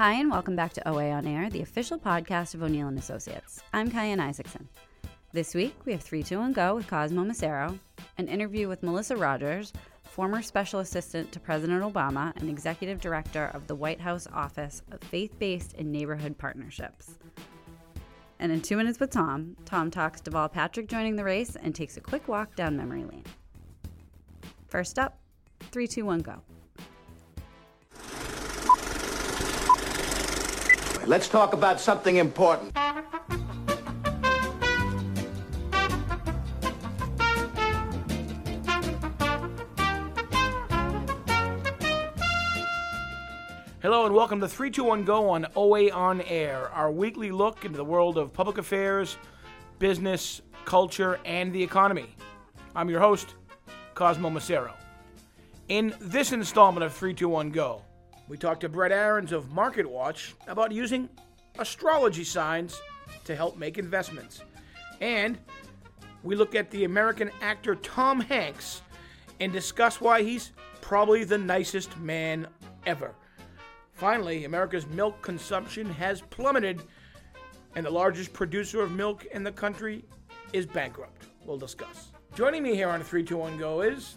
Hi, and welcome back to OA On Air, the official podcast of O'Neill and Associates. I'm Kyan Isaacson. This week, we have 3 2 and Go with Cosmo Macero, an interview with Melissa Rogers, former special assistant to President Obama and executive director of the White House Office of Faith Based and Neighborhood Partnerships. And in two minutes with Tom, Tom talks Deval Patrick joining the race and takes a quick walk down memory lane. First up, 3 2 1 Go. Let's talk about something important. Hello and welcome to 321 Go on OA On Air, our weekly look into the world of public affairs, business, culture, and the economy. I'm your host, Cosmo Macero. In this installment of 321 Go, we talked to Brett Arends of MarketWatch about using astrology signs to help make investments. And we look at the American actor Tom Hanks and discuss why he's probably the nicest man ever. Finally, America's milk consumption has plummeted, and the largest producer of milk in the country is bankrupt. We'll discuss. Joining me here on 321 Go is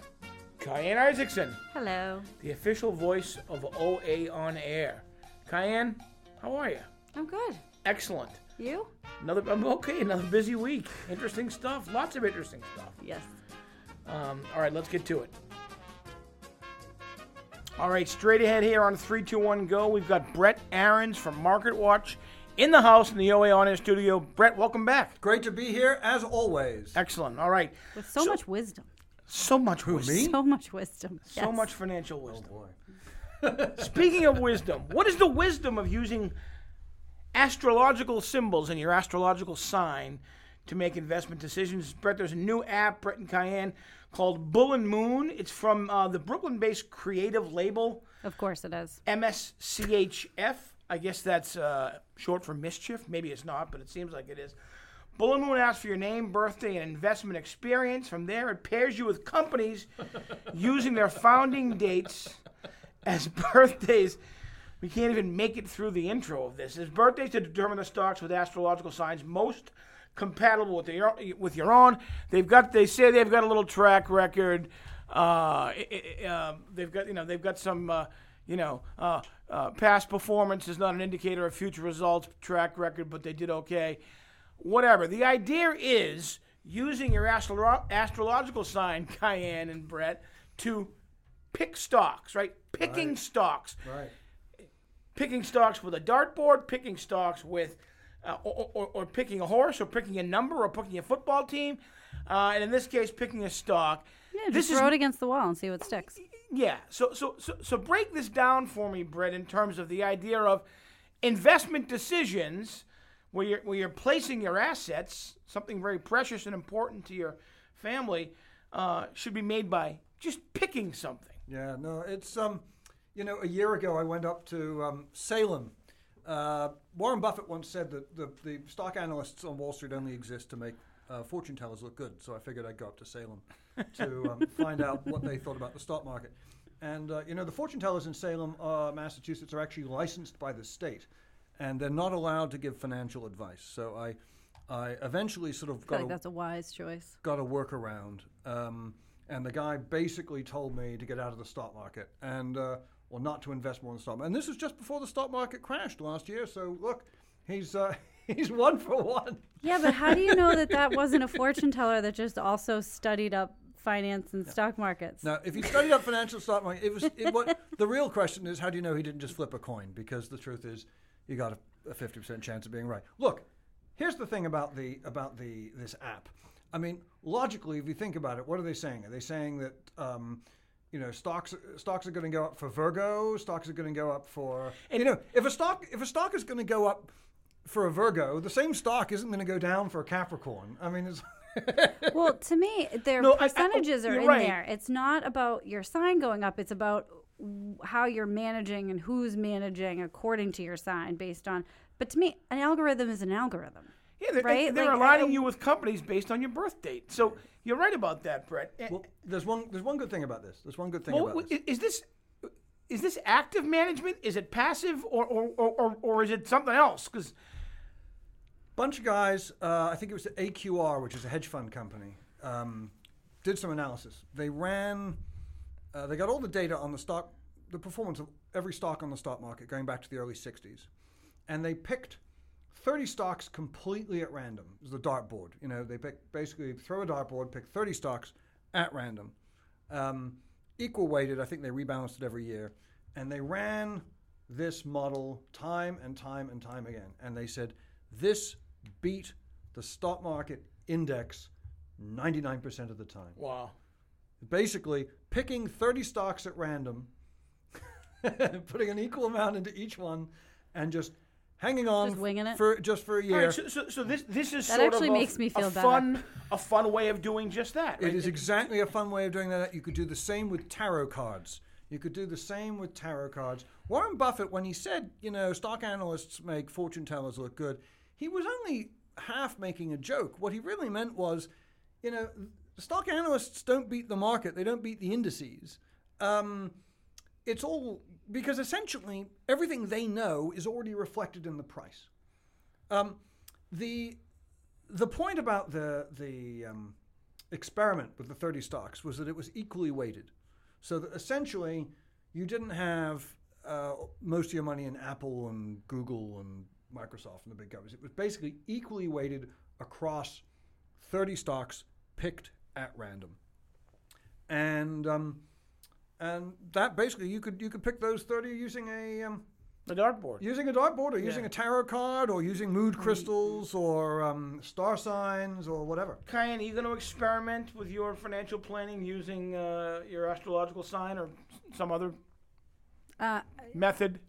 Cayenne Isaacson, Hello. the official voice of OA on Air. Cayenne, how are you? I'm good. Excellent. You? Another, I'm okay. Another busy week. Interesting stuff. Lots of interesting stuff. Yes. Um, all right, let's get to it. All right, straight ahead here on 321 Go, we've got Brett Arends from Market Watch in the house in the OA On Air studio. Brett, welcome back. Great to be here as always. Excellent. All right. With so, much wisdom. So much wisdom. me? So much wisdom. So Yes. much financial wisdom. Boy. Speaking of wisdom, what is the wisdom of using astrological symbols in your astrological sign to make investment decisions? Brett, there's a new app, Brett and Cayenne, called Bull and Moon. It's from uh, the Brooklyn based creative label Of course it is. MSCHF. I guess that's uh, short for mischief. Maybe it's not, but it seems like it is. Bull and Moon asks for your name, birthday, and investment experience. From there, it pairs you with companies using their founding dates as birthdays. We can't even make it through the intro of this. As birthdays to determine the stocks with astrological signs most compatible with your with your own. They've got they say they've got a little track record. Uh, i- i- uh, they've got you know they've got some uh, you know uh, uh, past performance is not an indicator of future results track record, but they did okay. Whatever. The idea is using your astro- astrological sign, Cayenne and Brett, to pick stocks, right? Picking stocks Right. picking stocks with a dartboard, picking stocks with, uh, or, or, or picking a horse, or picking a number, or picking a football team, uh, and in this case, picking a stock. Yeah, this just is throw it against the wall and see what sticks. yeah. So so so so break this down for me, Brett, in terms of the idea of investment decisions, where you're where you're placing your assets, something very precious and important to your family, uh, should be made by just picking something. Yeah, no, it's um, you know, a year ago I went up to um, Salem. Uh, Warren Buffett once said that the, the stock analysts on Wall Street only exist to make uh, fortune tellers look good. So I figured I'd go up to Salem to um, find out what they thought about the stock market. And uh, you know, the fortune tellers in Salem, uh, Massachusetts, are actually licensed by the state, and they're not allowed to give financial advice. So I, I eventually sort of I got like a- that's a wise choice. got a workaround. Um, and the guy basically told me to get out of the stock market and, uh, well, not to invest more in the stock market. And this was just before the stock market crashed last year. So look, he's uh, he's one for one. Yeah, but how do you know that that wasn't a fortune teller that just also studied up finance and stock markets? Now, if you studied up financial stock market, it was it, what the real question is: How do you know he didn't just flip a coin? Because the truth is, you got a fifty percent chance of being right. Look, here's the thing about the about the this app. I mean, logically, if you think about it, what are they saying? Are they saying that um, you know stocks stocks are going to go up for Virgo? Stocks are going to go up for and you know if a stock if a stock is going to go up for a Virgo, the same stock isn't going to go down for a Capricorn. I mean, it's Well, to me, their No, I- I- percentages are in right. there. It's not about your sign going up. It's about w- how you're managing and who's managing according to your sign based on. But to me, an algorithm is an algorithm. Yeah, they're, Right? they're Like, aligning you with companies based on your birth date. So you're right about that, Brett. Well, there's one there's one good thing about this. There's one good thing well, about this. is this is this active management? Is it passive, or or or, or, or is it something else? Because bunch of guys, uh, I think it was the AQR, which is a hedge fund company, um, did some analysis. They ran, uh, they got all the data on the stock, the performance of every stock on the stock market going back to the early 60s. And they picked 30 stocks completely at random. It was the dartboard. You know, they pick, basically throw a dartboard, pick 30 stocks at random. Um, equal weighted, I think they rebalanced it every year. And they ran this model time and time and time again. And they said, this beat the stock market index 99% of the time. wow, Basically, picking 30 stocks at random, putting an equal amount into each one, and just hanging on Just winging it? for just for a year. right, so, so, so this this is That sort actually of a, makes me feel a better. fun a fun way of doing just that. It right? is exactly a fun way of doing that. You could do the same with tarot cards. You could do the same with tarot cards. Warren Buffett, when he said, you know, stock analysts make fortune tellers look good, he was only half making a joke. What he really meant was, you know, stock analysts don't beat the market, they don't beat the indices. Um, it's all because essentially everything they know is already reflected in the price. Um, the the point about the the um, experiment with the 30 stocks was that it was equally weighted, so that essentially you didn't have uh, most of your money in Apple and Google and Microsoft and the big companies. It was basically equally weighted across 30 stocks picked at random, and um, and that basically you could you could pick those 30 using a um, the dartboard. Using a dartboard or using a tarot card or using mood crystals or um, star signs or whatever. Kyan, are you going to experiment with your financial planning using uh, your astrological sign or some other Uh, method?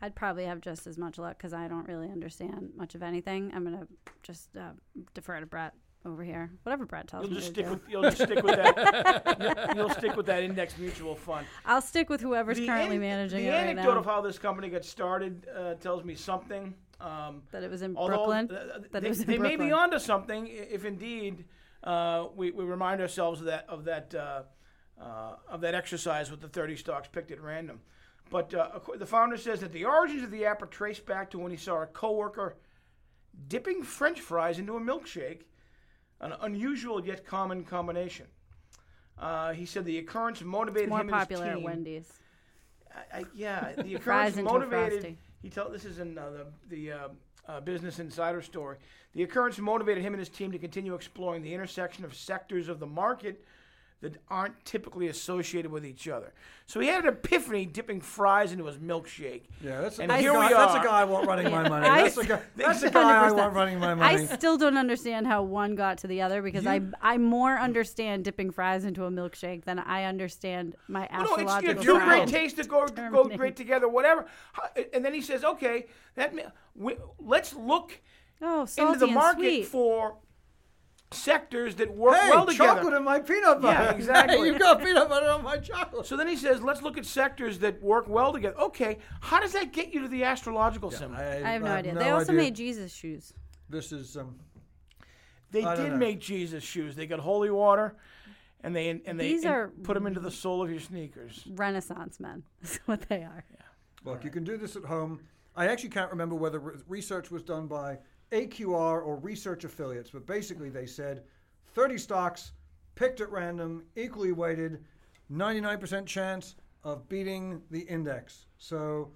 I'd probably have just as much luck because I don't really understand much of anything. I'm gonna just uh, defer to Brett over here. Whatever Brett tells You'll me just to stick do. with you'll just stick with that. you'll, you'll stick with that index mutual fund. I'll stick with whoever's The currently an- managing the it right anecdote now. of how this company got started uh, tells me something. Um, that it was in Brooklyn. uh, that they, it was in they may be onto something if indeed uh, we, we remind ourselves of that of that uh, uh, of that exercise with the 30 stocks picked at random. But uh, the founder says that the origins of the app are traced back to when he saw a coworker dipping French fries into a milkshake, an unusual yet common combination. Uh, he said the occurrence motivated More him popular and at. Wendy's. I, I, yeah, the occurrence motivated. He told this is in uh, the the uh, uh, Business Insider story. The occurrence motivated him and his team to continue exploring the intersection of sectors of the market that aren't typically associated with each other. So he had an epiphany dipping fries into his milkshake. Yeah, that's, And that's, here a guy, we that's a guy I want running my money. I- That's a guy, that's a guy I want running my money. I still don't understand how one got to the other because I I more understand dipping fries into a milkshake than I understand my Well, no, it's you know, astrological two great sign. tastes that go go great together, whatever. And then he says, "Okay, that ma- let's look Oh, salty into the market sweet. for sectors that work hey, well together." chocolate in my peanut butter. Yeah, exactly. Hey, you got peanut butter on my chocolate. So then he says, let's look at sectors that work well together. Okay, how does that get you to the astrological symbol? I have no idea. no they also idea. made Jesus shoes. This is um, they I did make Jesus shoes. They got holy water, and they and they These in- are- put them into the sole of your sneakers. Renaissance men. Is what they are. Look, you can do this at home. I actually can't remember whether re- research was done by AQR or research affiliates, but basically they said 30 stocks picked at random, equally weighted, 99% chance of beating the index. So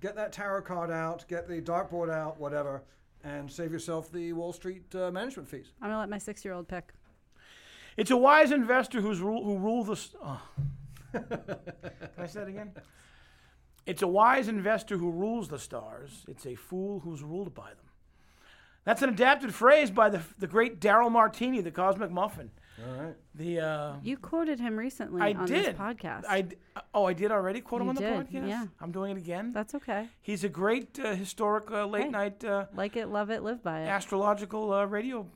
get that tarot card out, get the dartboard out, whatever, and save yourself the Wall Street uh, management fees. I'm gonna let my six-year-old pick. It's a wise investor who's rule, who rule the. s- Oh. Can I say that again? It's a wise investor who rules the stars. It's a fool who's ruled by them. That's an adapted phrase by the the great Darryl Martinie, the Cosmic Muffin. All right. The uh, You quoted him recently I on did this podcast. I d- oh, I did already quote him You on the podcast. yeah. I'm doing it again. That's okay. He's a great uh, historic uh, late Hey. night uh, Like it, love it, live by it. astrological uh, radio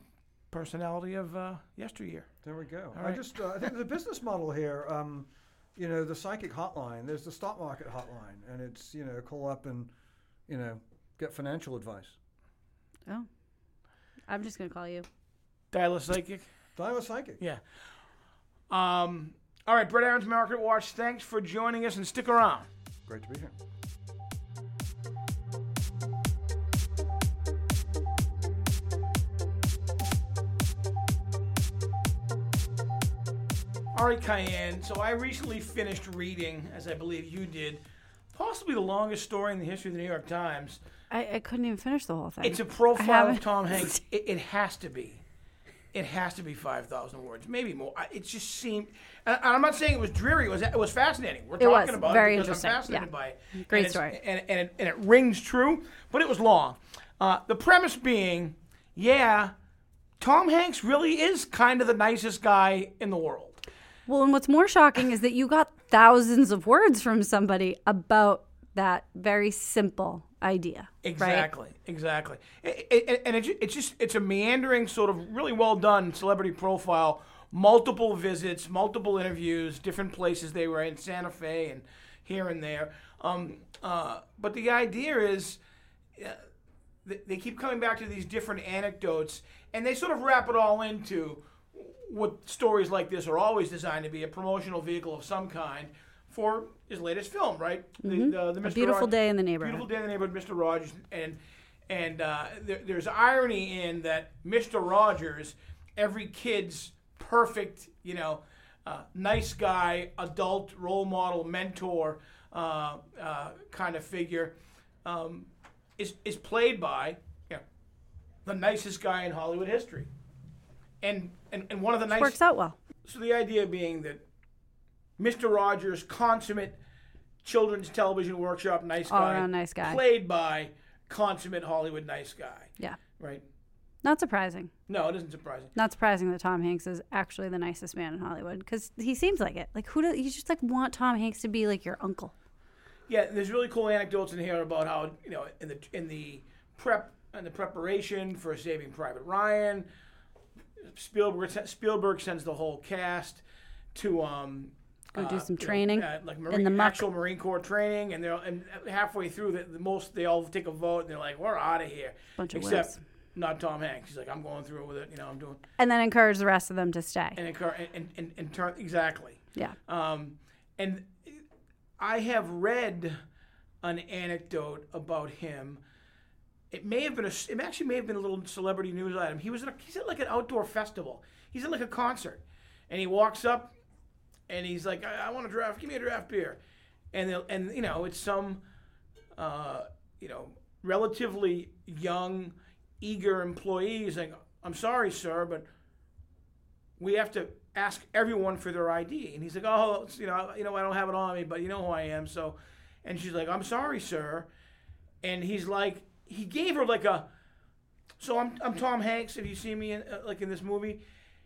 personality of uh, yesteryear. There we go. All I right. just uh, I think the business model here, um, you know, the psychic hotline. There's the stock market hotline, and it's you know call up and you know get financial advice. Oh, I'm just gonna call you. Dial a psychic. Dial a psychic. Yeah. Um, All right, Brett Arends Market Watch. Thanks for joining us and stick around. Great to be here. All right, Cayenne. So I recently finished reading, as I believe you did, possibly the longest story in the history of the New York Times. I, I couldn't even finish the whole thing. It's a profile of Tom Hanks. It, it has to be. It has to be five thousand words, maybe more. I- It just seemed. And I'm not saying it was dreary. It was. It was fascinating. We're It talking was about very it because interesting, I'm fascinated yeah. by it. Great and story. And, and, it, and it rings true, but it was long. Uh, the premise being, yeah, Tom Hanks really is kind of the nicest guy in the world. Well, and what's more shocking is that you got thousands of words from somebody about that very simple idea. Right? Exactly, exactly. It- it- and it, it's just it's a meandering sort of really well done celebrity profile. Multiple visits, multiple interviews, different places they were in Santa Fe and here and there. Um, uh, but the idea is uh, they keep coming back to these different anecdotes, and they sort of wrap it all into what stories like this are always designed to be a promotional vehicle of some kind for his latest film, right? The, the, the Mr. Mm-hmm. beautiful day in the neighborhood. Beautiful day in the neighborhood, Mr. Rogers, and and uh, there, there's irony in that Mr. Rogers, every kid's perfect, you know, uh, nice guy, adult role model, mentor uh, uh, kind of figure, um, is is played by you know, the nicest guy in Hollywood history, and and, and one of the nice Works out well. so the idea being that Mr. Rogers, consummate children's television workshop nice guy, All-around nice guy. played by consummate Hollywood nice guy, Yeah. right? Not surprising. No, it isn't surprising. Not surprising that Tom Hanks is actually the nicest man in Hollywood because he seems like it. Like who do you just like want Tom Hanks to be like your uncle? Yeah, there's really cool anecdotes in here about how you know in the in the prep and the preparation for Saving Private Ryan, Spielberg Spielberg sends the whole cast to um Go do uh, some training uh, like in the muck. actual Marine Corps training, and they're and halfway through the, the most they all take a vote and they're like, "We're out of here." Bunch of Except whips. not Tom Hanks. He's like, "I'm going through with it. You know, I'm doing." And then encourage the rest of them to stay. And encour- and and, and turn exactly. Yeah. Um, and I have read an anecdote about him. It may have been a. It actually may have been a little celebrity news item. He was at a, he's at like an outdoor festival. He's at like a concert, and he walks up, and he's like, "I, I want a draft. Give me a draft beer," and and you know it's some, uh, you know, relatively young, eager employee. Like, "I'm sorry, sir, but we have to ask everyone for their ID. And he's like, oh, you know, you know, I don't have it on me, but you know who I am. So, and she's like, I'm sorry, sir. And he's like, he gave her like a, so I'm, I'm Tom Hanks. Have you seen me in, uh, like in this movie?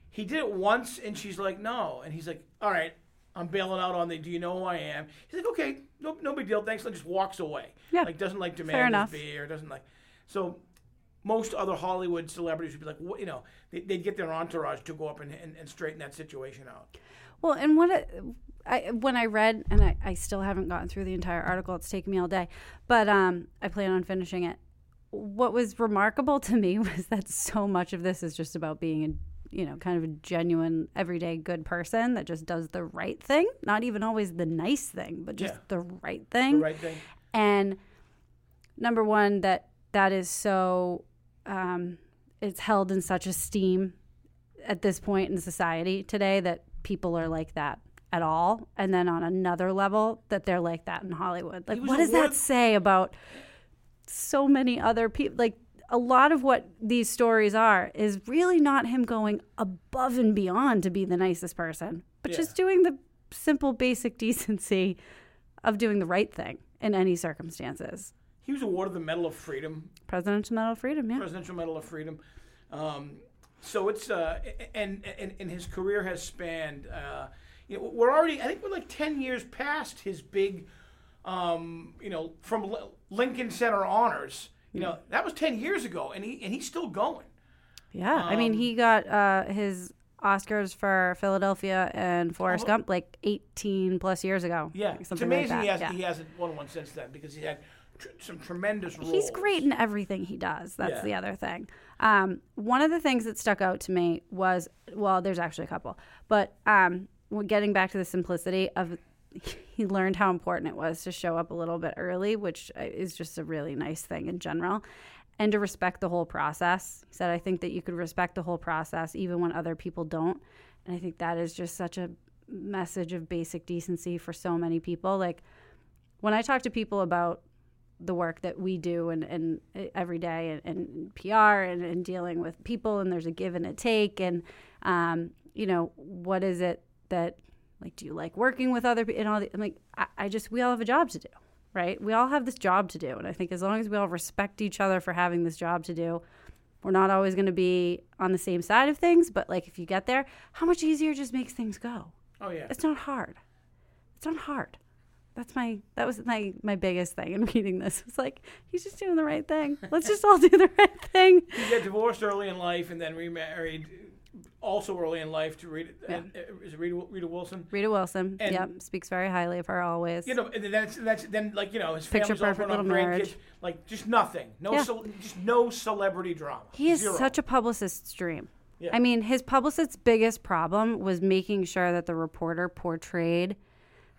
He did it once, and she's like, no. And he's like, all right, I'm bailing out on the. Do you know who I am? He's like, okay, no, no big deal. Thanks. And just walks away. Yeah. Like doesn't like demand his beer. Doesn't like. So most other Hollywood celebrities would be like, what, you know, they, they'd get their entourage to go up and, and, and straighten that situation out. Well, and what I when I read, and I, I still haven't gotten through the entire article. It's taken me all day, but um, I plan on finishing it. What was remarkable to me was that so much of this is just about being a you know kind of a genuine everyday good person that just does the right thing, not even always the nice thing, but just Yeah. the right thing. The right thing. And number one, that that is so um, it's held in such esteem at this point in society today that people are like that at all. And then on another level, that they're like that in Hollywood. Like, what does that say about so many other people? Like, a lot of what these stories are is really not him going above and beyond to be the nicest person, but Yeah. just doing the simple, basic decency of doing the right thing in any circumstances. He was awarded the Medal of Freedom, Presidential Medal of Freedom, yeah. Presidential Medal of Freedom. Um, so it's uh, and, and and his career has spanned. Uh, you know, we're already. I think we're like ten years past his big, um, you know, from L- Lincoln Center honors. You know, that was ten years ago, and he and he's still going. Yeah, I mean, he got uh, his Oscars for Philadelphia and Forrest Gump like 18 plus years ago. Yeah, like it's like amazing that. he, has, yeah. he hasn't won one since then because he had tr- some tremendous roles. He's great in everything he does. That's Yeah. the other thing. Um, one of the things that stuck out to me was well, there's actually a couple, but um, getting back to the simplicity of he learned how important it was to show up a little bit early, which uh, is just a really nice thing in general, and to respect the whole process. He said, I think that you could respect the whole process even when other people don't. And I think that is just such a message of basic decency for so many people. Like when I talk to people about the work that we do and, and uh, every day and, and PR and, and dealing with people and there's a give and a take and um, you know what is it that like do you like working with other people and all the, I'm like I, I just we all have a job to do right? We all have this job to do. And I think as long as we all respect each other for having this job to do we're not always going to be on the same side of things. But like if you get there how much easier just makes things go? Oh yeah. it's not hard. It's not hard. That's my that was my my biggest thing in reading this. It's like he's just doing the right thing. Let's just all do the right thing. You get divorced early in life and then remarried also early in life to read Yeah. Uh, is it Rita, Rita Wilson? rita wilson And- yep speaks very highly of her always You know, and that's that's then like you know his Picture perfect little marriage. like just nothing, no, Yeah. cel- just no celebrity drama. he is Zero. such a publicist's dream Yeah. i mean his publicist's biggest problem was making sure that the reporter portrayed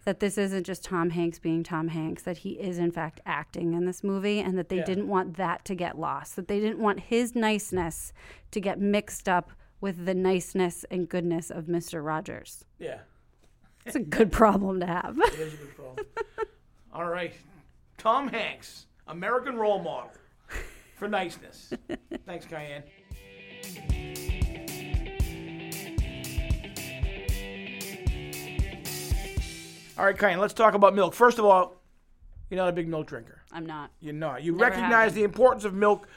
that this isn't just Tom Hanks being Tom Hanks, that he is in fact acting in this movie, and that they Yeah. didn't want that to get lost, that they didn't want his niceness to get mixed up with the niceness and goodness of Mr. Rogers. yeah, It's a good problem to have. it is a good problem. all right, Tom Hanks, American role model for niceness. Thanks, Cayenne. All right, Cayenne, let's talk about milk. First of all, you're not a big milk drinker. I'm not. You're not. You Never recognize been. the importance of milk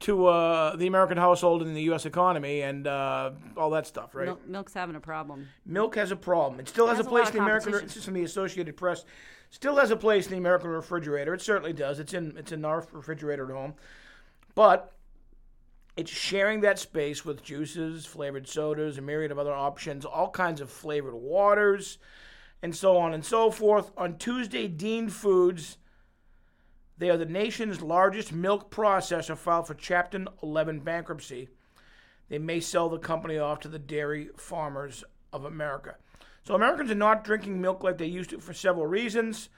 to uh, the American household and the U.S. economy and uh, all that stuff, right? Milk, milk's having a problem. Milk has a problem. It still has, has a place in the American. is from the Associated Press. Still has a place in the American refrigerator. It certainly does. It's in it's in our refrigerator at home, but it's sharing that space with juices, flavored sodas, a myriad of other options, all kinds of flavored waters, and so on and so forth. On Tuesday, Dean Foods. They are the nation's largest milk processor, filed for Chapter 11 bankruptcy they may sell the company off to the dairy farmers of America. So Americans are not drinking milk like they used to for several reasons.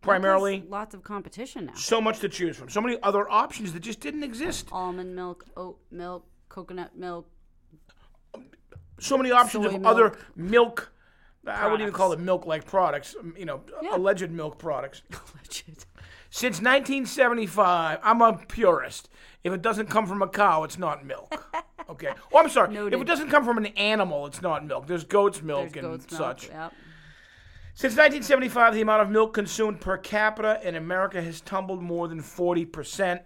Primarily, There's lots of competition now. so much to choose from, so many other options that just didn't exist. Almond milk, oat milk, coconut milk. So many options of milk. other milk. I wouldn't even call Products. them milk-like products. You know, Yeah. alleged milk products. Since 1975, I'm a purist. If it doesn't come from a cow, it's not milk. Okay. Oh, I'm sorry. If it doesn't come from an animal, it's not milk. There's goat's milk There's and goat's milk. such. Yep. Since 1975, the amount of milk consumed per capita in America has tumbled more than 40%.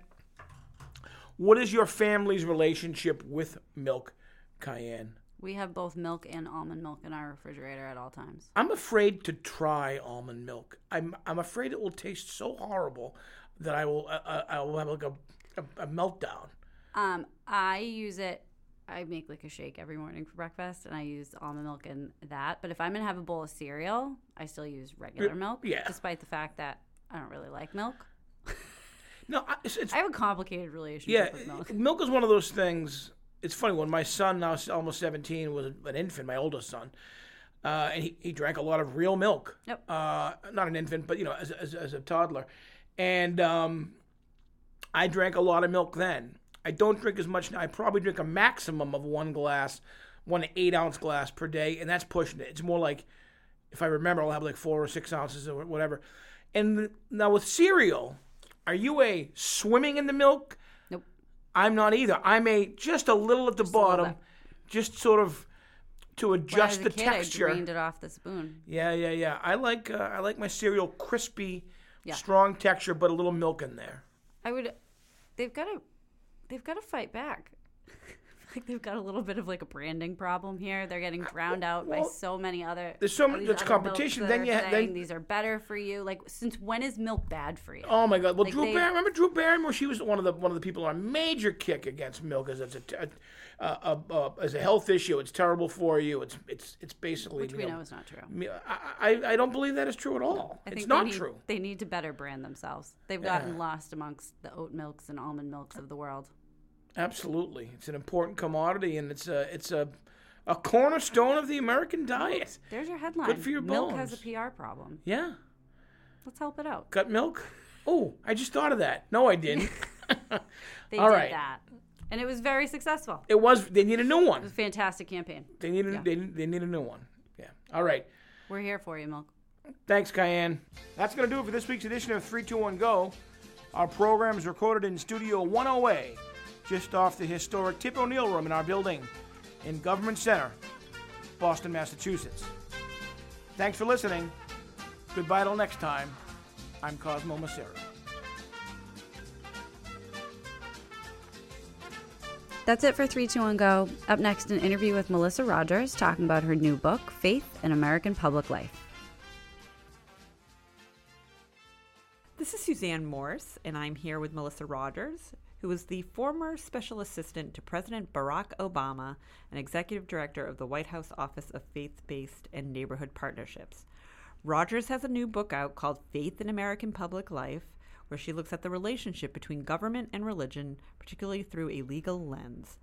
What is your family's relationship with milk, Cayenne? We have both milk and almond milk in our refrigerator at all times. I'm afraid to try almond milk. I'm I'm afraid it will taste so horrible that I will uh, uh, I will have like a, a, a meltdown. Um, I use it. I make like a shake every morning for breakfast, and I use almond milk in that. But if I'm gonna have a bowl of cereal, I still use regular milk. yeah. Despite the fact that I don't really like milk. No, I- it's, it's I have a complicated relationship yeah. with milk. Milk is one of those things. It's funny when my son now almost 17 was an infant, my oldest son, uh, and he, he drank a lot of real milk. Yep. Uh, not an infant, but you know, as, as, as a toddler, and um, I drank a lot of milk then. I don't drink as much now. I probably drink a maximum of one glass, one eight ounce glass per day, and that's pushing it. It's more like, if I remember, I'll have like four or six ounces or whatever. And now with cereal, are you a swimming in the milk? I'm not either. I'm a just a little at the little bottom, just sort of to When I was adjust the kid, texture. I drained it off the spoon. Yeah, yeah, yeah. I like uh, I like my cereal crispy, Yeah. strong texture, but a little milk in there. I would. They've got to. They've got to fight back. Like they've got a little bit of like a branding problem here. They're getting drowned out by so many other. there's so many- these competition, then you ha- saying then- these are better for you. Like since when is milk bad for you? Oh my God! Well, Like Drew they- Barrymore. Remember Drew Barrymore? She was one of the one of the people on a major kick against milk as it's a, a, a, a, as a health issue. It's terrible for you. It's it's it's basically Which we you know is not true. I, I I don't believe that is true at all. I it's not need, true. They need to better brand themselves. They've gotten lost amongst the oat milks and almond milks of the world. Absolutely, it's an important commodity, and it's a it's a A cornerstone of the American diet. There's your headline. Good for your Milk has a. PR problem. Yeah. Let's help it out. Gut milk? Oh, I just thought of that. No, I didn't. They All did right. that. And it was very successful. It was, they need a new one. It was a fantastic campaign. They need a, they, they need a new one. Yeah. All right. We're here for you, Milk. Thanks, Cayenne. That's going to do it for this week's edition of 321 Go. Our program is recorded in Studio 108, just off the historic Tip O'Neill Room in our building in Government Center, Boston, Massachusetts. Thanks for listening. Goodbye till next time. I'm Cosmo Macero. That's it for 321 Go. Up next, an interview with Melissa Rogers talking about her new book, Faith in American Public Life. Suzanne Morse, and I'm here with Melissa Rogers, who is the former special assistant to President Barack Obama and executive director of the White House Office of Faith Based and Neighborhood Partnerships. Rogers has a new book out called Faith in American Public Life, where she looks at the relationship between government and religion, particularly through a legal lens.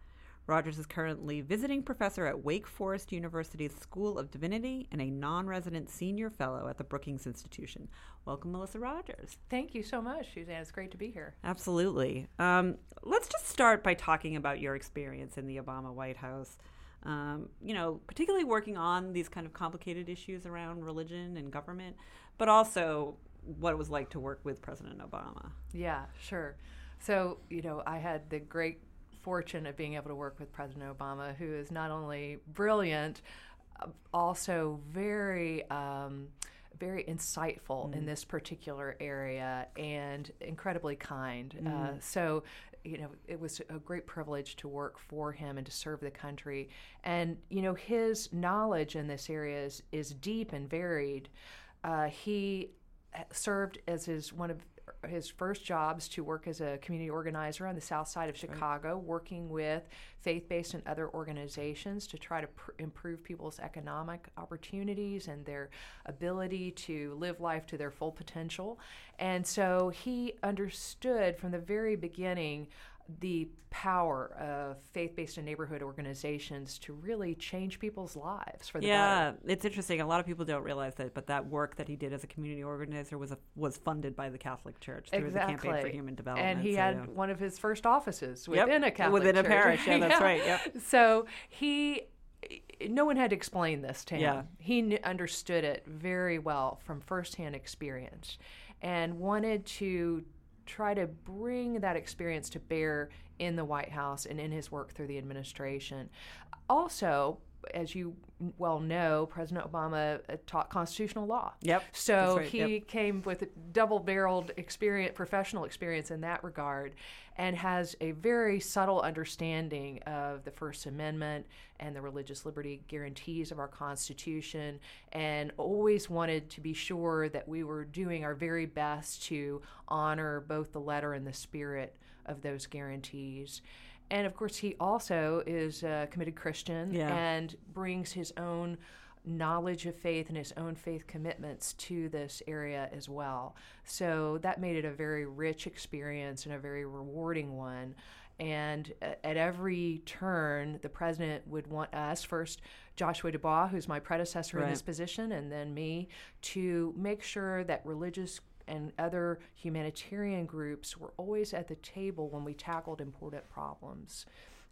Rogers is currently visiting professor at Wake Forest University's School of Divinity and a non resident senior fellow at the Brookings Institution. Welcome, Melissa Rogers. Thank you so much, Suzanne. It's great to be here. Absolutely. Um, let's just start by talking about your experience in the Obama White House. Um, you know, particularly working on these kind of complicated issues around religion and government, but also what it was like to work with President Obama. Yeah, sure. So, you know, I had the great fortune of being able to work with President Obama, who is not only brilliant, uh, also very. Um, very insightful in this particular area and incredibly kind. Uh, so, you know, it was a great privilege to work for him and to serve the country. And, you know, his knowledge in this area is, is deep and varied. Uh, he served as his one of his first jobs to work as a community organizer on the south side of Chicago, working with faith based and other organizations to try to pr- improve people's economic opportunities and their ability to live life to their full potential. And so he understood from the very beginning the power of faith-based and neighborhood organizations to really change people's lives for the Yeah, better. it's interesting. A lot of people don't realize that, but that work that he did as a community organizer was a, was funded by the Catholic Church through the Campaign for Human Development. And he So, had one of his first offices Yep, within a Catholic within a parish. Yeah, that's right, yep. So he, no one had to explain this to him. Yeah. He kn- understood it very well from firsthand experience, and wanted to try to bring that experience to bear in the White House and in his work through the administration. Also, as you well know, President Obama uh, taught constitutional law. Yep, So right, he yep. came with a double-barreled experience, professional experience in that regard, and has a very subtle understanding of the First Amendment and the religious liberty guarantees of our Constitution, and always wanted to be sure that we were doing our very best to honor both the letter and the spirit of those guarantees. And of course, he also is a committed Christian Yeah. and brings his own knowledge of faith and his own faith commitments to this area as well. So that made it a very rich experience and a very rewarding one. And uh, at every turn, the president would want us first, Joshua DuBois, who's my predecessor in this position, and then me, to make sure that religious and other humanitarian groups were always at the table when we tackled important problems.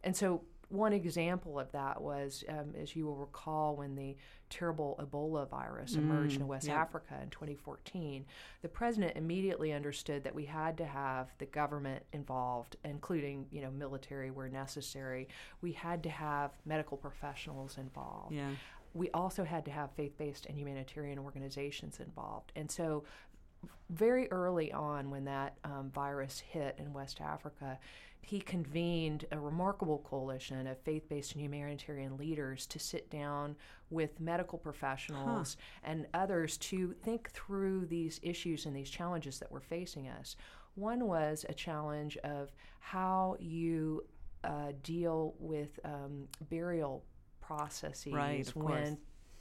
And so, one example of that was, um, as you will recall, when the terrible Ebola virus emerged in West Africa in 2014, the president immediately understood that we had to have the government involved, including you know military where necessary. We had to have medical professionals involved Yeah. we also had to have faith based and humanitarian organizations involved. And so, very early on, when that um, virus hit in West Africa, he convened a remarkable coalition of faith based and humanitarian leaders to sit down with medical professionals and others to think through these issues and these challenges that were facing us. One was a challenge of how you uh, deal with um, burial processes Right, when course.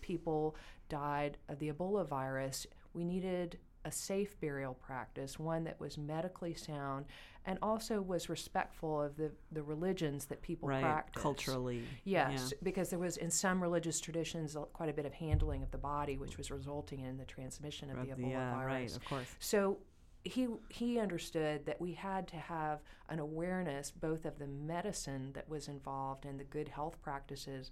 people died of the Ebola virus. We needed a safe burial practice, one that was medically sound and also was respectful of the, the religions that people right. practice. Culturally. Yes, Yeah. because there was in some religious traditions quite a bit of handling of the body, which was resulting in the transmission of the Of the, Ebola uh, virus. right, of course. So he he understood that we had to have an awareness both of the medicine that was involved and the good health practices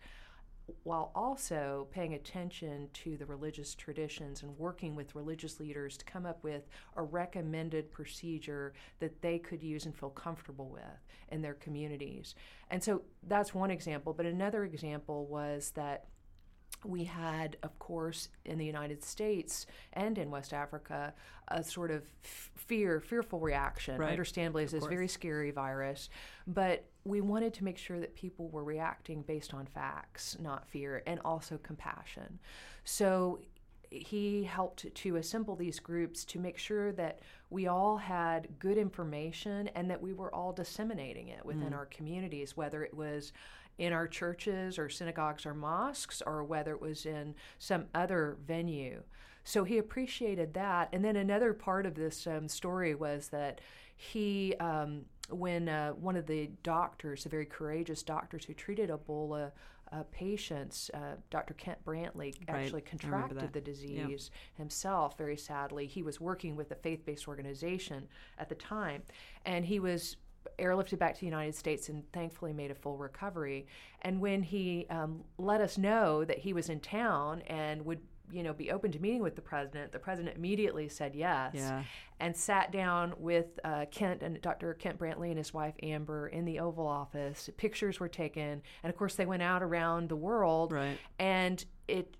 while also paying attention to the religious traditions and working with religious leaders to come up with a recommended procedure that they could use and feel comfortable with in their communities. And so that's one example, but another example was that we had, of course, in the United States and in West Africa, a sort of f- fear, fearful reaction. Right. Understandably, it's Of this course. very scary virus, but we wanted to make sure that people were reacting based on facts, not fear, and also compassion. So he helped to assemble these groups to make sure that we all had good information and that we were all disseminating it within mm. our communities, whether it was in our churches or synagogues or mosques or whether it was in some other venue. So he appreciated that. And then another part of this um, story was that he, um, when uh, one of the doctors, the very courageous doctors who treated Ebola uh, patients, uh, Dr. Kent Brantly, actually remember contracted the disease himself, very sadly. He was working with a faith based organization at the time, and he was airlifted back to the United States and thankfully made a full recovery. And when he um, let us know that he was in town and would you know be open to meeting with the president, the president immediately said yes Yeah. and sat down with uh, Kent and Dr. Kent Brantly and his wife Amber in the Oval Office. Pictures were taken, and of course they went out around the world, Right. and it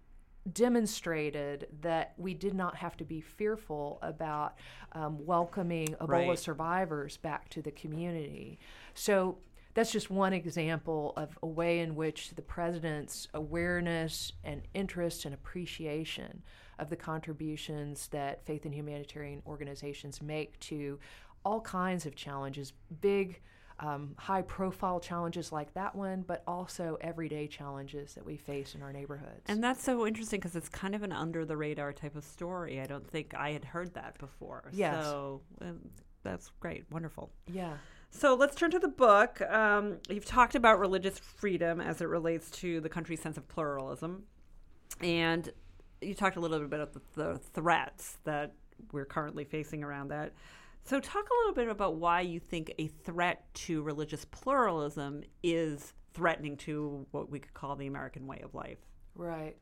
demonstrated that we did not have to be fearful about um, welcoming Ebola Right. survivors back to the community. So that's just one example of a way in which the president's awareness and interest and appreciation of the contributions that faith and humanitarian organizations make to all kinds of challenges, big, um, high profile challenges like that one, but also everyday challenges that we face in our neighborhoods. And that's so interesting because it's kind of an under the radar type of story. I don't think I had heard that before. Yes. So um, that's great. Wonderful. yeah. So let's turn to the book. Um, you've talked about religious freedom as it relates to the country's sense of pluralism. And you talked a little bit about the, the threats that we're currently facing around that. So, talk a little bit about why you think a threat to religious pluralism is threatening to what we could call the American way of life. Right.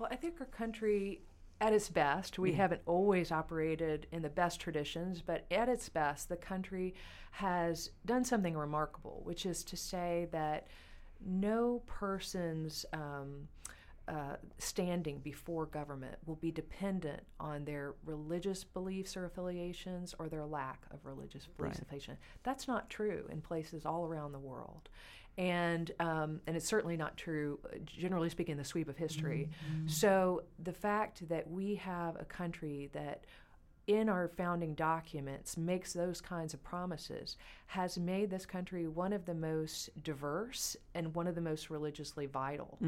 Well, I think our country, at its best, we haven't always operated in the best traditions, but at its best, the country has done something remarkable, which is to say that no person's um, uh, standing before government will be dependent on their religious beliefs or affiliations or their lack of religious beliefs Right. affiliation. That's not true in places all around the world. And um, and it's certainly not true, uh, generally speaking, in the sweep of history. So the fact that we have a country that in our founding documents makes those kinds of promises has made this country one of the most diverse and one of the most religiously vital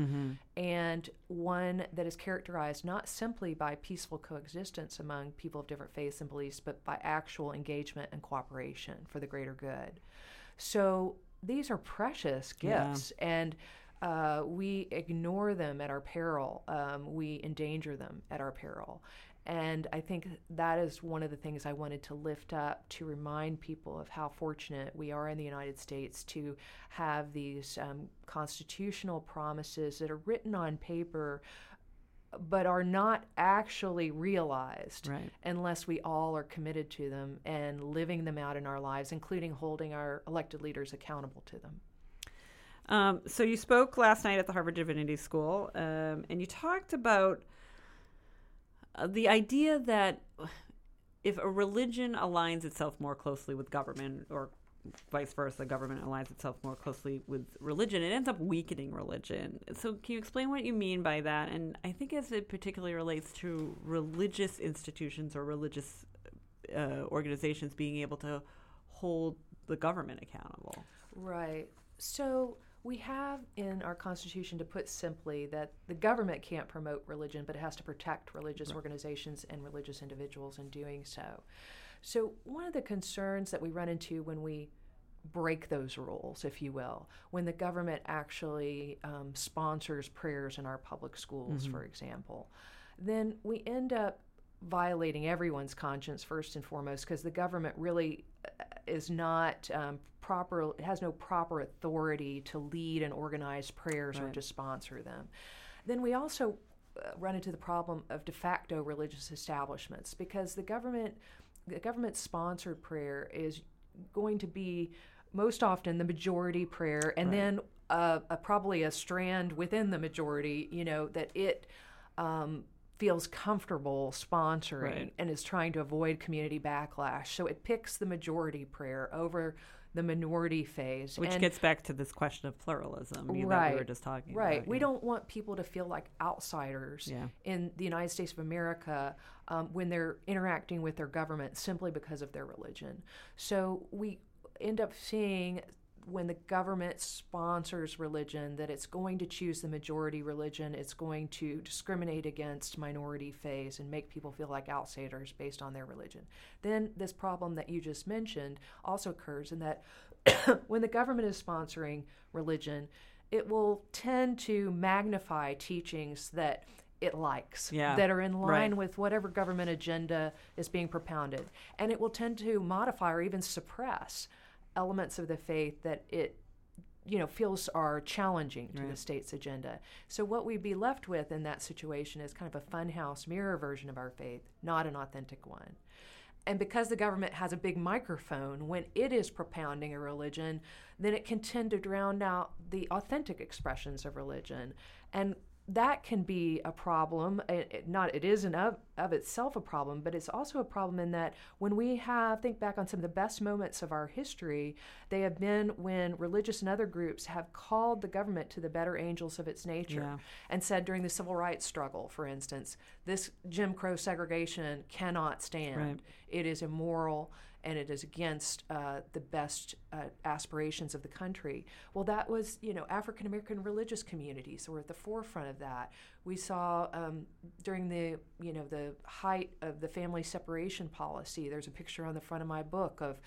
and one that is characterized not simply by peaceful coexistence among people of different faiths and beliefs but by actual engagement and cooperation for the greater good so these are precious Yeah. gifts and uh, we ignore them at our peril. Um, we endanger them at our peril. And I think that is one of the things I wanted to lift up to remind people of how fortunate we are in the United States to have these um, constitutional promises that are written on paper but are not actually realized Right. unless we all are committed to them and living them out in our lives, including holding our elected leaders accountable to them. Um, so you spoke last night at the Harvard Divinity School, um, and you talked about the idea that if a religion aligns itself more closely with government, or vice versa, government aligns itself more closely with religion, it ends up weakening religion. So can you explain what you mean by that? And I think as it particularly relates to religious institutions or religious uh, organizations being able to hold the government accountable. Right. So we have in our Constitution, to put simply, that the government can't promote religion, but it has to protect religious organizations and religious individuals in doing so. So, one of the concerns that we run into when we break those rules, if you will, when the government actually um, sponsors prayers in our public schools, for example, then we end up violating everyone's conscience first and foremost because the government really uh, is not um, proper it has no proper authority to lead and organize prayers or to sponsor them. Then we also uh, run into the problem of de facto religious establishments because the government the government sponsored prayer is going to be most often the majority prayer and then uh, a, probably a strand within the majority you know that it um, feels comfortable sponsoring Right. and is trying to avoid community backlash. So it picks the majority prayer over the minority phase Which and gets back to this question of pluralism you- that we were just talking right. about. We yeah. don't want people to feel like outsiders Yeah. in the United States of America um, when they're interacting with their government simply because of their religion. So we end up seeing when the government sponsors religion that it's going to choose the majority religion, it's going to discriminate against minority faiths and make people feel like outsiders based on their religion. Then this problem that you just mentioned also occurs in that when the government is sponsoring religion, it will tend to magnify teachings that it likes Yeah, that are in line right. with whatever government agenda is being propounded and it will tend to modify or even suppress elements of the faith that it you know feels are challenging to the state's agenda. So what we'd be left with in that situation is kind of a funhouse mirror version of our faith not an authentic one. And because the government has a big microphone when it is propounding a religion, then it can tend to drown out the authentic expressions of religion. And that can be a problem. It, it- not it isn't of, of itself a problem, but it's also a problem in that when we have think back on some of the best moments of our history, they have been when religious and other groups have called the government to the better angels of its nature Yeah. and said during the civil rights struggle, for instance, this Jim Crow segregation cannot stand. Right. It is immoral and it is against uh, the best uh, aspirations of the country. Well, that was, you know, African American religious communities were at the forefront of that. We saw um, during the, you know, the height of the family separation policy. There's a picture on the front of my book of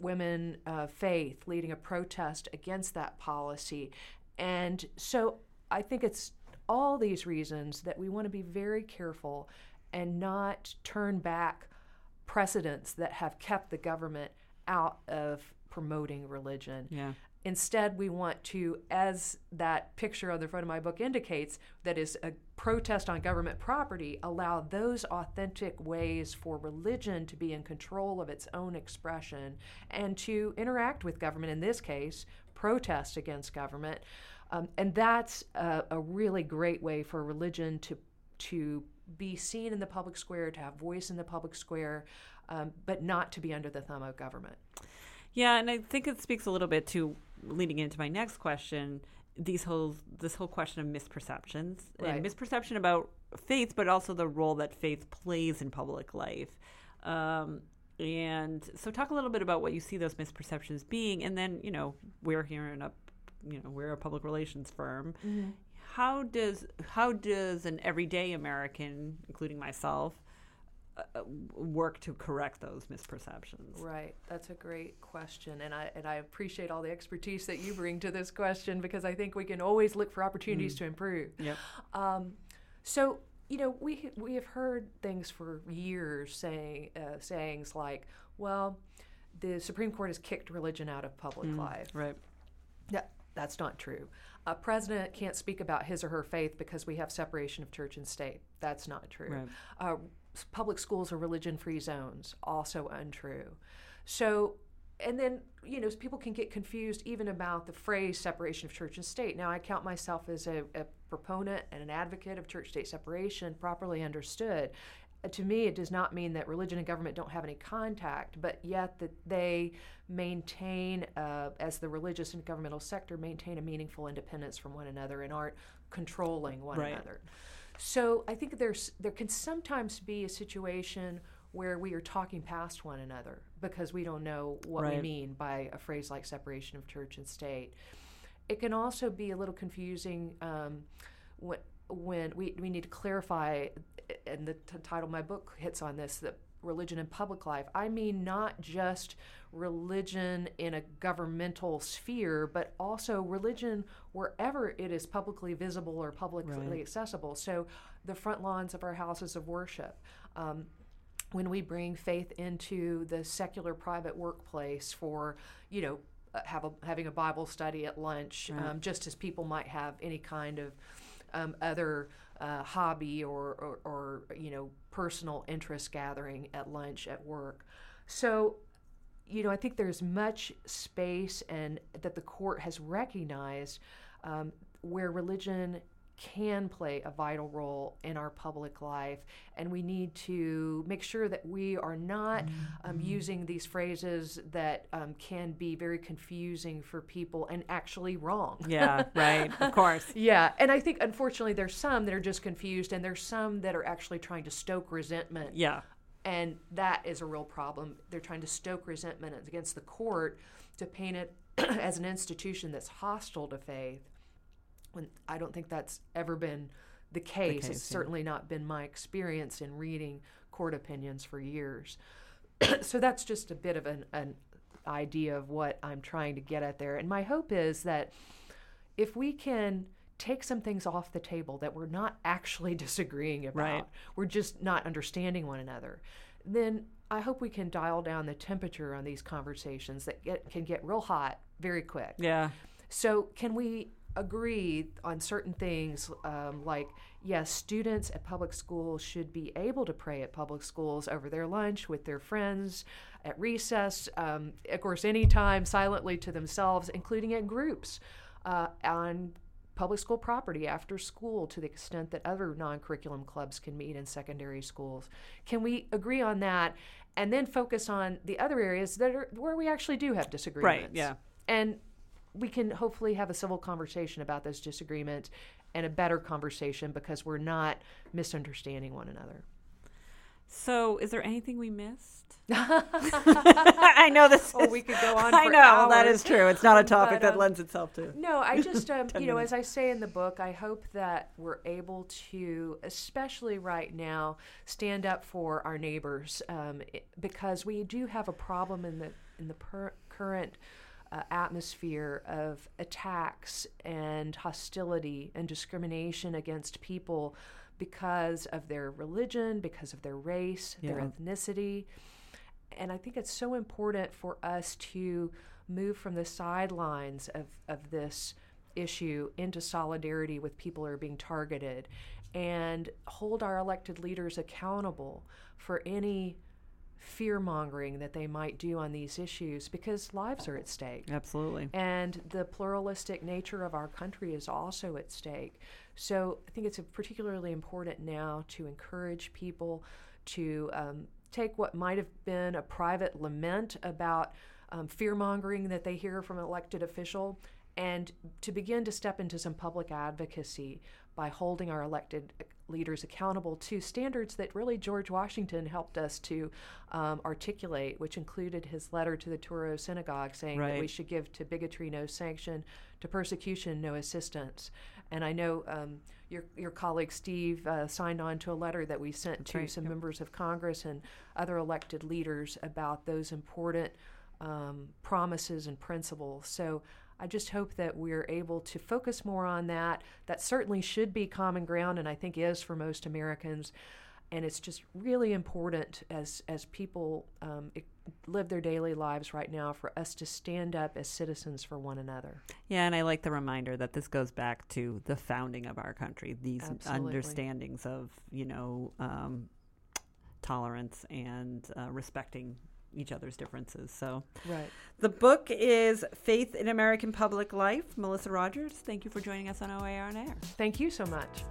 women uh, faith leading a protest against that policy. And so I think it's all these reasons that we want to be very careful and not turn back precedents that have kept the government out of promoting religion. Yeah. Instead, we want to, as that picture on the front of my book indicates, that is a protest on government property, allow those authentic ways for religion to be in control of its own expression and to interact with government, in this case, protest against government. Um, and that's a, a really great way for religion to, to be seen in the public square, to have voice in the public square, um, but not to be under the thumb of government. Yeah, and I think it speaks a little bit to leading into my next question. These whole this whole question of misperceptions Right. and misperception about faith, but also the role that faith plays in public life. Um, and so, talk a little bit about what you see those misperceptions being, and then you know we're here in a you know we're a public relations firm. How does how does an everyday American, including myself, uh, work to correct those misperceptions? Right, that's a great question, and I and I appreciate all the expertise that you bring to this question because I think we can always look for opportunities to improve. Yep. Um, so you know, we we have heard things for years saying uh, sayings like, "Well, the Supreme Court has kicked religion out of public life." Right. Yeah, that's not true. A president can't speak about his or her faith because we have separation of church and state. That's not true. Right. Uh, public schools are religion free zones. Also untrue. So, and then, you know, people can get confused even about the phrase separation of church and state. Now, I count myself as a, a proponent and an advocate of church state separation, properly understood. To me, it does not mean that religion and government don't have any contact, but yet that they maintain, uh, as the religious and governmental sector, maintain a meaningful independence from one another and aren't controlling one Right. another. So I think there's there can sometimes be a situation where we are talking past one another because we don't know what we mean by a phrase like separation of church and state. it can also be a little confusing um, when, when we, we need to clarify, and the t- title of my book hits on this that religion in public life. I mean, not just religion in a governmental sphere, but also religion wherever it is publicly visible or publicly Right. accessible. So, the front lawns of our houses of worship. Um, when we bring faith into the secular private workplace for, you know, uh, have a, having a Bible study at lunch, um, just as people might have any kind of um, other uh, hobby or, or, or, you know, personal interest gathering at lunch at work. So, you know, I think there's much space and that the court has recognized um, where religion can play a vital role in our public life, and we need to make sure that we are not um, using these phrases that um, can be very confusing for people and actually wrong. Yeah, right. Of course. Yeah, and I think unfortunately there's some that are just confused, and there's some that are actually trying to stoke resentment Yeah. and that is a real problem. They're trying to stoke resentment against the court to paint it as an institution that's hostile to faith. When I don't think that's ever been the case. case, it's yeah. certainly not been my experience in reading court opinions for years. so that's just a bit of an, an idea of what I'm trying to get at there. And my hope is that if we can take some things off the table that we're not actually disagreeing about, Right. we're just not understanding one another, then I hope we can dial down the temperature on these conversations that get, can get real hot very quick. Yeah. So, can we agree on certain things um, like, yes, students at public schools should be able to pray at public schools over their lunch with their friends, at recess, um, of course, anytime silently to themselves, including at groups uh, on public school property after school to the extent that other non curriculum clubs can meet in secondary schools. Can we agree on that and then focus on the other areas that are where we actually do have disagreements? Right. yeah. And we can hopefully have a civil conversation about those disagreements and a better conversation because we're not misunderstanding one another. So, is there anything we missed? I know this. Oh, is- we could go on I know that hours. is true. It's not a topic But, that um, lends itself to. No, I just, um, you know, minutes. as I say in the book, I hope that we're able to, especially right now, stand up for our neighbors um, because we do have a problem in the in the per- current uh, atmosphere of attacks and hostility and discrimination against people because of their religion, because of their race, their ethnicity. And I think it's so important for us to move from the sidelines of, of this issue into solidarity with people who are being targeted and hold our elected leaders accountable for any fear mongering that they might do on these issues because lives are at stake. Absolutely. And the pluralistic nature of our country is also at stake. So I think it's particularly important now to encourage people to um, take what might have been a private lament about um, fear mongering that they hear from an elected official and to begin to step into some public advocacy by holding our elected leaders accountable to standards that really George Washington helped us to um, articulate, which included his letter to the Touro Synagogue saying that we should give to bigotry no sanction, to persecution no assistance. And I know um, your your colleague Steve uh, signed on to a letter that we sent to right, some yep. members of Congress and other elected leaders about those important um, promises and principles. So I just hope that we're able to focus more on that. That certainly should be common ground, and I think is for most Americans. And it's just really important as as people um, live their daily lives right now for us to stand up as citizens for one another. Yeah, and I like the reminder that this goes back to the founding of our country. These Absolutely. understandings of you know um, tolerance and uh, respecting each other's differences. So Right. the book is Faith in American Public Life. Melissa Rogers, thank you for joining us on OAR on Air. Thank you so much.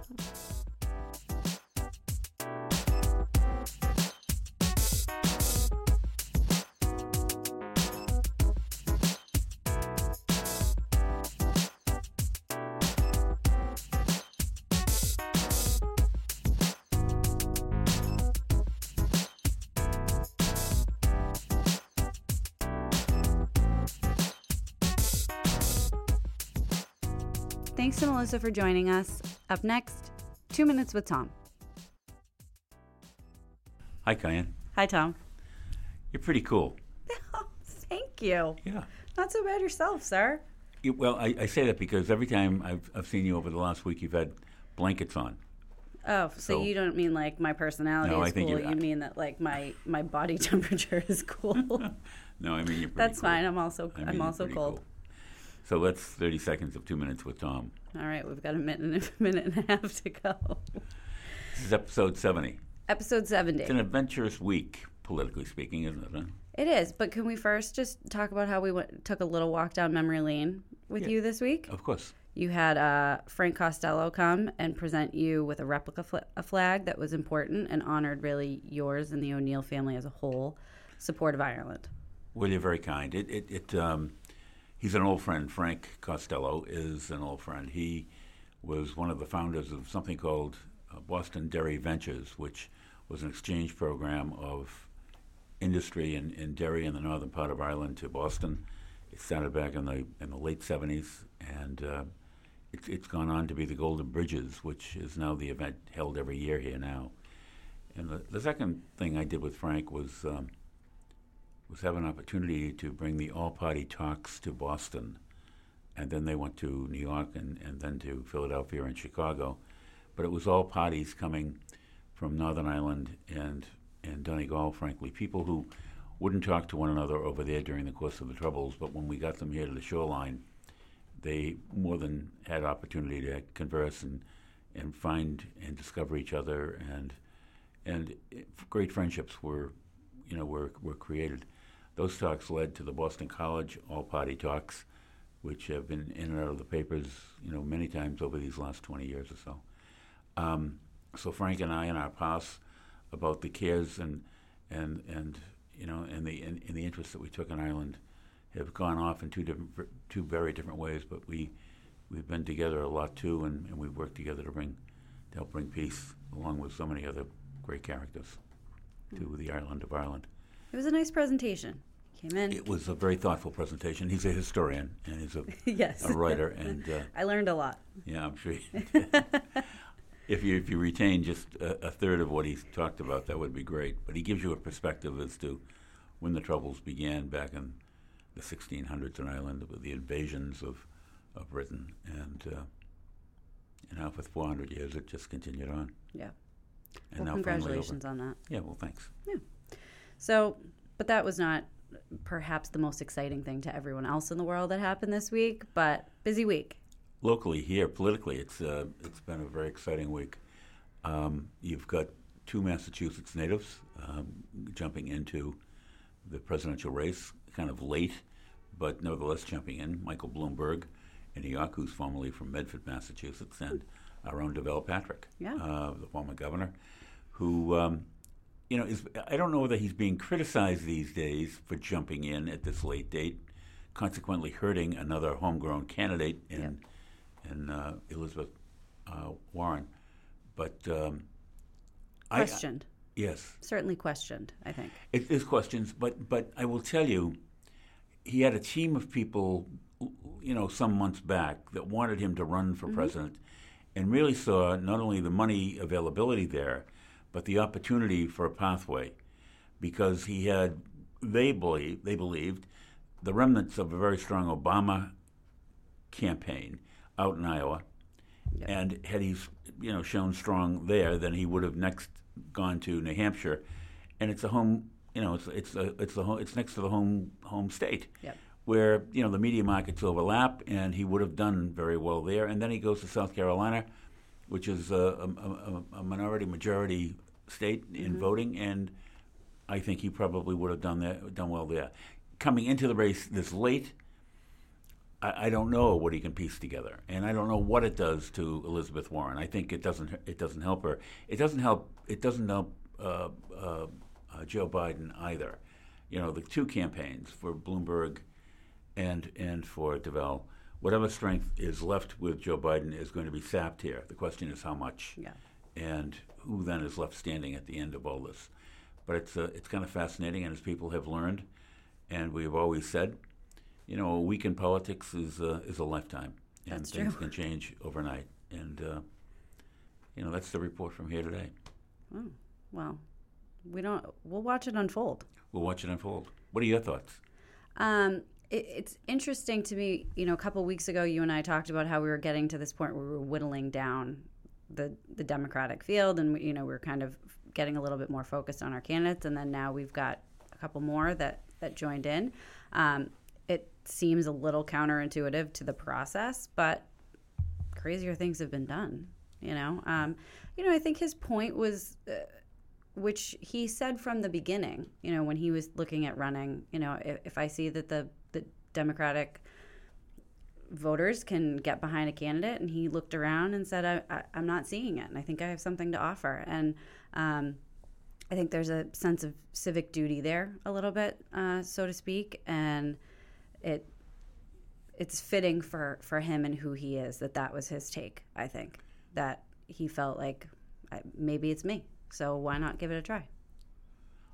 Thanks to Melissa for joining us. Up next, Two Minutes with Tom. Hi, Cayenne. Hi, Tom. You're pretty cool. Thank you. Yeah. Not so bad yourself, sir. You, well, I, I say that because every time I've, I've seen you over the last week, you've had blankets on. Oh, so, So- you don't mean like my personality No, is I think cool. You mean that like my my body temperature is cool. No, I mean you're pretty That's cool. fine. I'm also I mean, you're also cold. cool. So that's 30 seconds of two minutes with Tom. All right, we've got a minute a minute and a half to go. This is episode 70. Episode 70. It's an adventurous week, politically speaking, isn't it? huh? It is, but can we first just talk about how we went, took a little walk down memory lane with you this week? Of course. You had uh, Frank Costello come and present you with a replica fl- a flag that was important and honored really yours and the O'Neill family as a whole support of Ireland. Well, you're very kind. It, it, it, um, he's an old friend. Frank Costello is an old friend. He was one of the founders of something called uh, Boston Dairy Ventures, which was an exchange program of industry in, in dairy in the northern part of Ireland to Boston. It started back in the in the late 70s, and uh, it's it's gone on to be the Golden Bridges, which is now the event held every year here now. And the, the second thing I did with Frank was. Um, was have an opportunity to bring the all-party talks to Boston, and then they went to New York and, and then to Philadelphia and Chicago. But it was all parties coming from Northern Ireland and and Donegal, frankly, people who wouldn't talk to one another over there during the course of the Troubles. But when we got them here to the shoreline, they more than had opportunity to converse and and find and discover each other and and eh, great friendships were you know were were created. Those talks led to the Boston College All Party Talks, which have been in and out of the papers you know many times over these last 20 years or so. Um, so Frank and I and our paths about the cares and and and you know and the in, in the interest that we took in Ireland have gone off in two different two very different ways, but we we've been together a lot too, and, and we've worked together to bring to help bring peace along with so many other great characters to the Ireland of Ireland. It was a nice presentation. Came in. It was a very thoughtful presentation. He's a historian and he's a, yes. a writer, and uh, I learned a lot. yeah, I'm sure. you if you if you retain just a, a third of what he's talked about, that would be great. But he gives you a perspective as to when the troubles began back in the 1600s in Ireland with the invasions of of Britain, and uh, and now with 400 years, it just continued on. Yeah. And well, now finally over. congratulations on that. Yeah, well, thanks. So, but that was not perhaps the most exciting thing to everyone else in the world that happened this week, but busy week. locally here, politically, it's uh, it's been a very exciting week. Um, you've got two Massachusetts natives um, jumping into the presidential race, kind of late, but nevertheless jumping in. Michael Bloomberg in New York, who's formerly from Medford, Massachusetts, and our own Deval Patrick, Yeah. uh, the former governor, who. Um, you know, is I don't know whether he's being criticized these days for jumping in at this late date, consequently hurting another homegrown candidate in in uh, Elizabeth uh, Warren. But um, I- Questioned. yes, Certainly questioned, I think. it is questions, but but I will tell you, he had a team of people, you know, some months back that wanted him to run for president, and really saw not only the money availability there, but the opportunity for a pathway, because he had they believe they believed the remnants of a very strong Obama campaign out in Iowa, and had he you know shown strong there, then he would have next gone to New Hampshire, and it's a home you know it's it's a, it's the home, it's next to the home home state. Yep. Where you know the media markets overlap, and he would have done very well there. And then he goes to South Carolina, which is a, a, a, a minority majority state in voting, and I think he probably would have done that done well there. Coming into the race this late, I, I don't know what he can piece together, and I don't know what it does to Elizabeth Warren. I think it doesn't it doesn't help her. It doesn't help it doesn't help uh, uh, uh, Joe Biden either. You know, the two campaigns for Bloomberg and and for Deval, whatever strength is left with Joe Biden is going to be sapped here. The question is how much, Yeah. and who then is left standing at the end of all this. But it's uh, it's kind of fascinating, and as people have learned, and we have always said, you know, a week in politics is uh, is a lifetime, and That's things true. can change overnight. And uh, you know, that's the report from here today. Well, we don't. We'll watch it unfold. We'll watch it unfold. What are your thoughts? Um, it, it's interesting to me. You know, a couple weeks ago, you and I talked about how we were getting to this point where we were whittling down the the Democratic field, and you know, we're kind of getting a little bit more focused on our candidates. And then now we've got a couple more that that joined in. Um, it seems a little counterintuitive to the process, but crazier things have been done. You know, um, you know, I think his point was. Uh, which he said from the beginning, you know, when he was looking at running, you know, if, if I see that the, the Democratic voters can get behind a candidate, and he looked around and said, I, I, I'm not seeing it, and I think I have something to offer. And um, I think there's a sense of civic duty there, a little bit, uh, so to speak, and it it's fitting for for him and who he is that that was his take. I think that he felt like I, maybe it's me, so why not give it a try?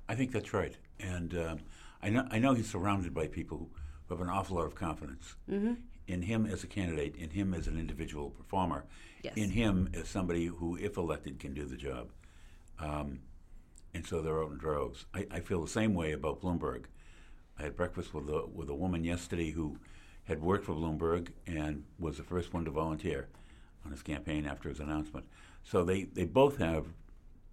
I think that's right, and um, I know I know he's surrounded by people who have an awful lot of confidence in him as a candidate, in him as an individual performer, Yes. in him as somebody who, if elected, can do the job. Um, and so they're out in droves. I, I feel the same way about Bloomberg. I had breakfast with a with a woman yesterday who had worked for Bloomberg and was the first one to volunteer on his campaign after his announcement. So they, they both have,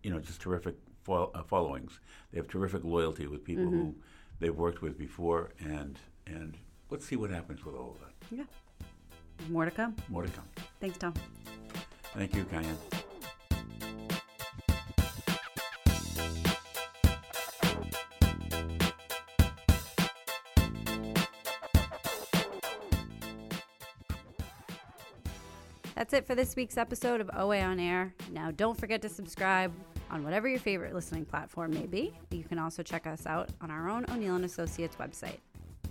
you know, just terrific fol- uh, followings. They have terrific loyalty with people who they've worked with before, and and let's see what happens with all of that. Yeah. More to come. More to come. Thanks, Tom. Thank you, Cayenne. That's it for this week's episode of OA on Air. Now, don't forget to subscribe on whatever your favorite listening platform may be. You can also check us out on our own O'Neill and Associates website.